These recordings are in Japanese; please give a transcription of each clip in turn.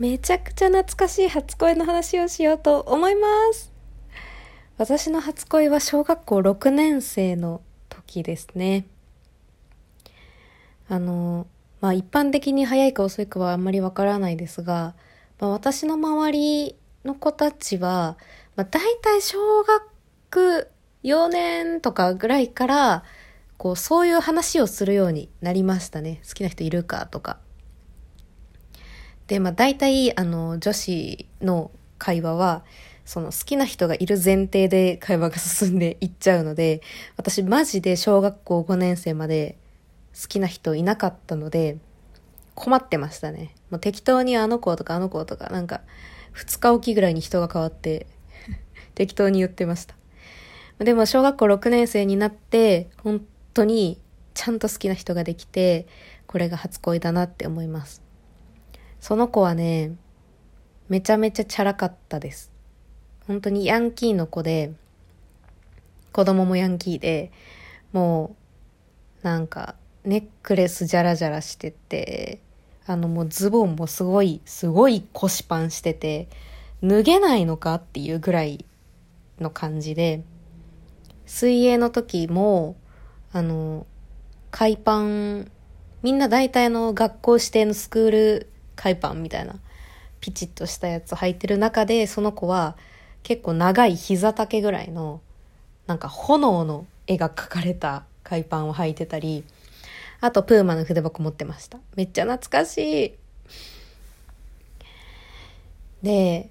めちゃくちゃ懐かしい初恋の話をしようと思います。私の初恋は小学校6年生の時ですね。あの、まあ一般的に早いか遅いかはあんまりわからないですが、まあ、私の周りの子たちは、まあ、大体小学4年とかぐらいから、こう、そういう話をするようになりましたね。好きな人いるかとか。で、まあ大体、あの、女子の会話は、その好きな人がいる前提で会話が進んでいっちゃうので、私マジで小学校5年生まで好きな人いなかったので、困ってましたね。もう適当にあの子とかあの子とか、なんか、2日おきぐらいに人が変わって 適当に言ってました。でも小学校6年生になって、本当にちゃんと好きな人ができて、これが初恋だなって思います。その子はね、めちゃめちゃチャラかったです。本当にヤンキーの子で、子供もヤンキーで、もう、なんか、ネックレスジャラジャラしてて、あのもうズボンもすごい、すごい腰パンしてて、脱げないのかっていうぐらいの感じで、水泳の時も、あの、海パン、みんな大体の学校指定のスクール海パンみたいなピチッとしたやつ履いてる中でその子は結構長い膝丈ぐらいのなんか炎の絵が描かれた海パンを履いてたりあとプーマの筆箱持ってました。めっちゃ懐かしい。で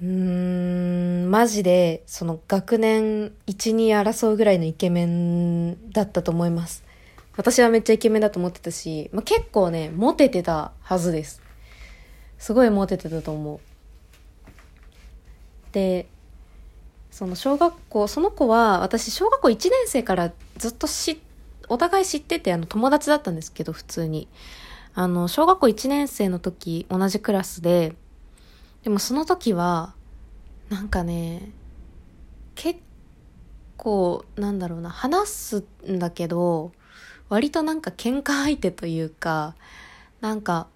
うーんマジでその学年12争うぐらいのイケメンだったと思います。私はめっちゃイケメンだと思ってたし、まあ、結構ね、モテてたはずです。すごいモテてたと思う。で、その小学校、その子は私小学校1年生からずっとし、お互い知っててあの友達だったんですけど、普通に。あの、小学校1年生の時同じクラスで、でもその時は、なんかね、結構、なんだろうな、話すんだけど、割となんか喧嘩相手というか、なんか、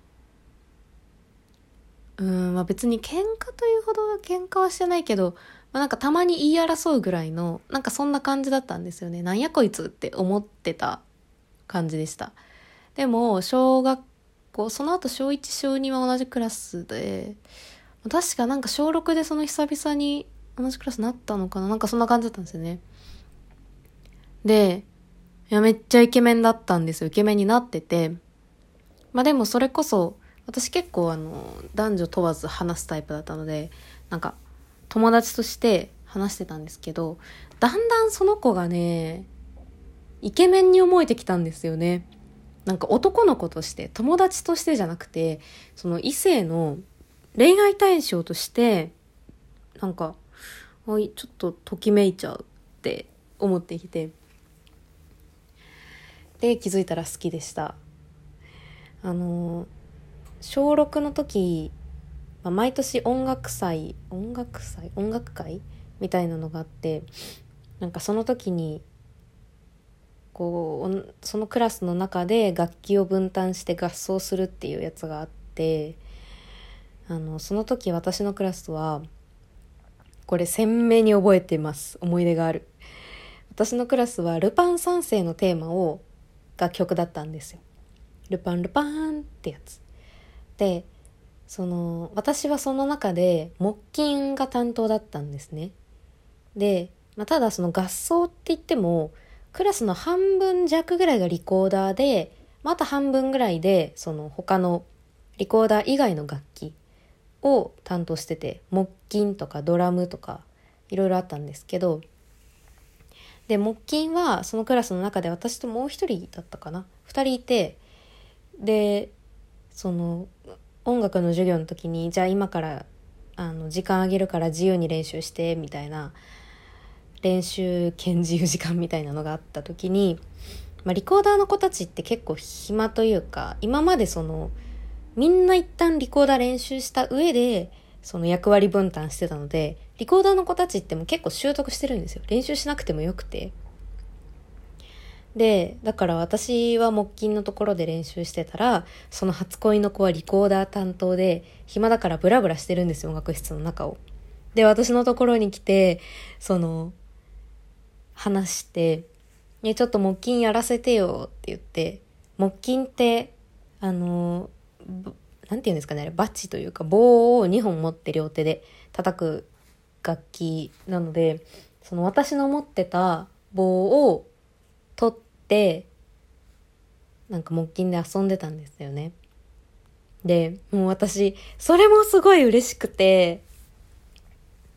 うん、まあ別に喧嘩というほど喧嘩はしてないけど、まあなんかたまに言い争うぐらいの、なんかそんな感じだったんですよね。なんやこいつって思ってた感じでした。でも、小学校、その後小1、小2は同じクラスで、確かなんか小6でその久々に同じクラスになったのかななんかそんな感じだったんですよね。で、いや、めっちゃイケメンだったんですよ。イケメンになってて。まあでもそれこそ、私結構あの、男女問わず話すタイプだったので、なんか、友達として話してたんですけど、だんだんその子がね、イケメンに思えてきたんですよね。なんか男の子として、友達としてじゃなくて、その異性の恋愛対象として、なんか、おい、ちょっとときめいちゃうって思ってきて。で気づいたら好きでした。あの小6の時、まあ、毎年音楽祭音楽祭？音楽会？みたいなのがあってなんかその時にこうそのクラスの中で楽器を分担して合奏するっていうやつがあってあのその時私のクラスはこれ鮮明に覚えてます。思い出がある。私のクラスはルパン三世のテーマを楽曲だったんですよ。ルパンルパンってやつ。で、その、私はその中で木琴が担当だったんですね。で、まあ、ただその合奏って言っても、クラスの半分弱ぐらいがリコーダーで、また半分ぐらいで、その他のリコーダー以外の楽器を担当してて、木琴とかドラムとかいろいろあったんですけど、で木琴はそのクラスの中で私ともう一人だったかな。2人いてでその音楽の授業の時にじゃあ今からあの時間あげるから自由に練習してみたいな練習兼自由時間みたいなのがあった時に、まあ、リコーダーの子たちって結構暇というか今までそのみんな一旦リコーダー練習した上でその役割分担してたので、リコーダーの子たちっても結構習得してるんですよ。練習しなくてもよくて。で、だから私は木琴のところで練習してたら、その初恋の子はリコーダー担当で、暇だからブラブラしてるんですよ、音楽室の中を。で、私のところに来て、その、話して、ね、ちょっと木琴やらせてよって言って、木琴って、あの、なんて言うんですかね、あれ、バチというか棒を2本持って両手で叩く楽器なので、その私の持ってた棒を取って、なんか木琴で遊んでたんですよね。で、もう私、それもすごい嬉しくて、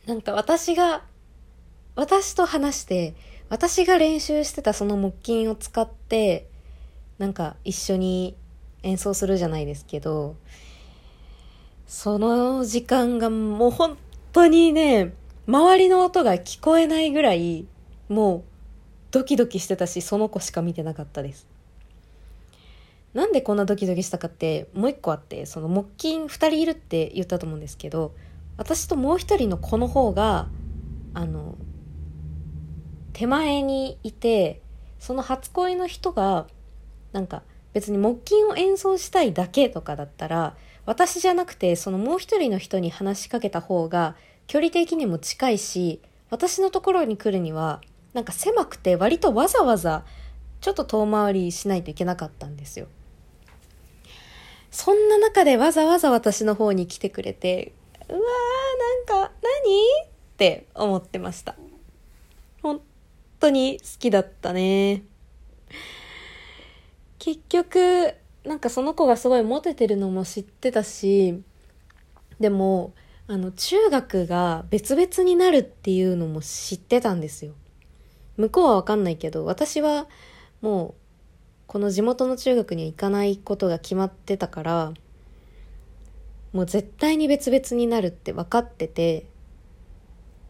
なんか私が、私と話して、私が練習してたその木琴を使って、なんか一緒に演奏するじゃないですけど、その時間がもう本当にね、周りの音が聞こえないぐらい、もうドキドキしてたし、その子しか見てなかったです。なんでこんなドキドキしたかって、もう一個あって、その木琴二人いるって言ったと思うんですけど、私ともう一人の子の方が、あの、手前にいて、その初恋の人が、なんか別に木琴を演奏したいだけとかだったら、私じゃなくてそのもう一人の人に話しかけた方が距離的にも近いし、私のところに来るには、なんか狭くて割とわざわざちょっと遠回りしないといけなかったんですよ。そんな中でわざわざ私の方に来てくれて、うわーなんか何？って思ってました。本当に好きだったね。結局、なんかその子がすごいモテてるのも知ってたし、でも、あの、中学が別々になるっていうのも知ってたんですよ。向こうはわかんないけど、私はもう、この地元の中学には行かないことが決まってたから、もう絶対に別々になるって分かってて、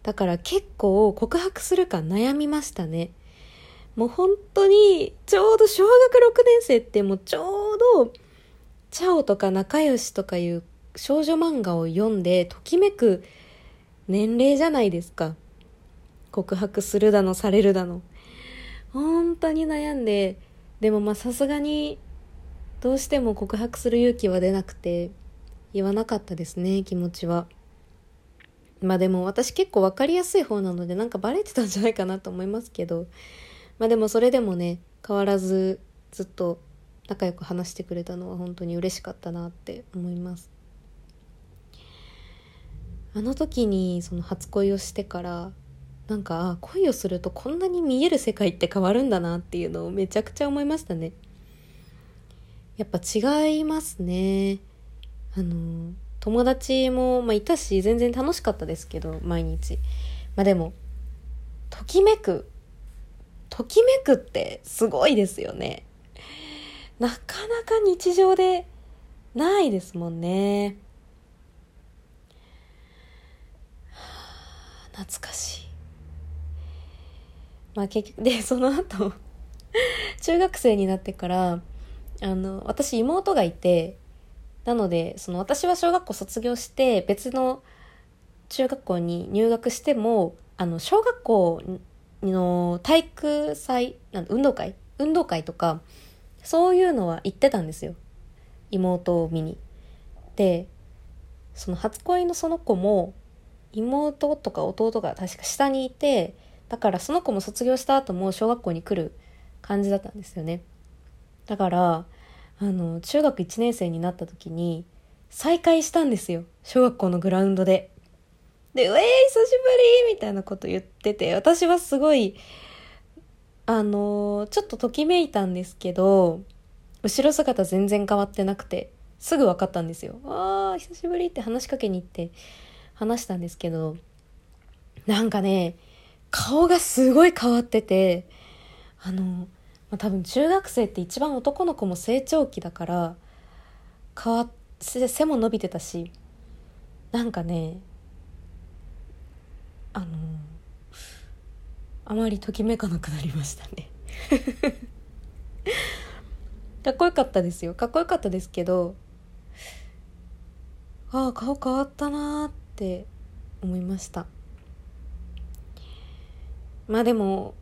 だから結構告白するか悩みましたね。もう本当に、ちょうど小学6年生ってもうちょうど、チャオとか仲良しとかいう少女漫画を読んでときめく年齢じゃないですか。告白するだのされるだの。本当に悩んで、でもまあさすがにどうしても告白する勇気は出なくて言わなかったですね、気持ちは。まあでも私結構分かりやすい方なのでなんかバレてたんじゃないかなと思いますけど、まあでもそれでもね、変わらずずっと仲良く話してくれたのは本当に嬉しかったなって思います。あの時にその初恋をしてからなんか恋をするとこんなに見える世界って変わるんだなっていうのをめちゃくちゃ思いましたね。やっぱ違いますね。あの友達も、まあ、いたし全然楽しかったですけど毎日。まあでもときめくときめくってすごいですよね。なかなか日常でないですもんね。懐かしい。まあ結局 でその後中学生になってからあの私妹がいてなのでその私は小学校卒業して別の中学校に入学してもあの小学校の体育祭なん運動会？運動会とかそういうのは行ってたんですよ。妹を見に。でその初恋のその子も妹とか弟が確か下にいてだからその子も卒業した後も小学校に来る感じだったんですよね。だからあの中学1年生になった時に再会したんですよ。小学校のグラウンドで。で「うえー久しぶり!」みたいなこと言ってて私はすごいあのちょっとときめいたんですけど後ろ姿全然変わってなくてすぐ分かったんですよ「ああ久しぶり」って話しかけに行って話したんですけど、なんかね、顔がすごい変わってて、あの、まあ、多分中学生って一番男の子も成長期だから、変わ、背も伸びてたし、なんかね、あの、あまりときめかなくなりましたね。かっこよかったですよ。かっこよかったですけど、ああ、顔変わったなーって思いました。まあでも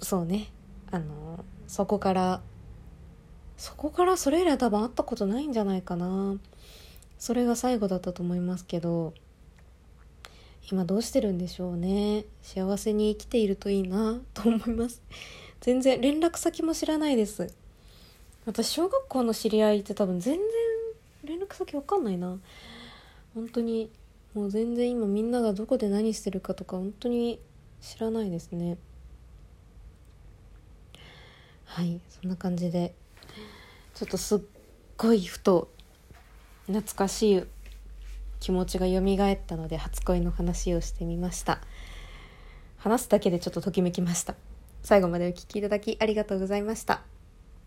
そうね。あのそこからそこからそれ以来多分会ったことないんじゃないかな。それが最後だったと思いますけど今どうしてるんでしょうね。幸せに生きているといいなと思います。全然連絡先も知らないです。私小学校の知り合いって多分全然連絡先わかんないな。本当にもう全然今みんながどこで何してるかとか本当に知らないですね。はいそんな感じで。ちょっとすっごいふと懐かしい気持ちが蘇ったので初恋の話をしてみました。話すだけでちょっとときめきました。最後までお聴きいただきありがとうございました。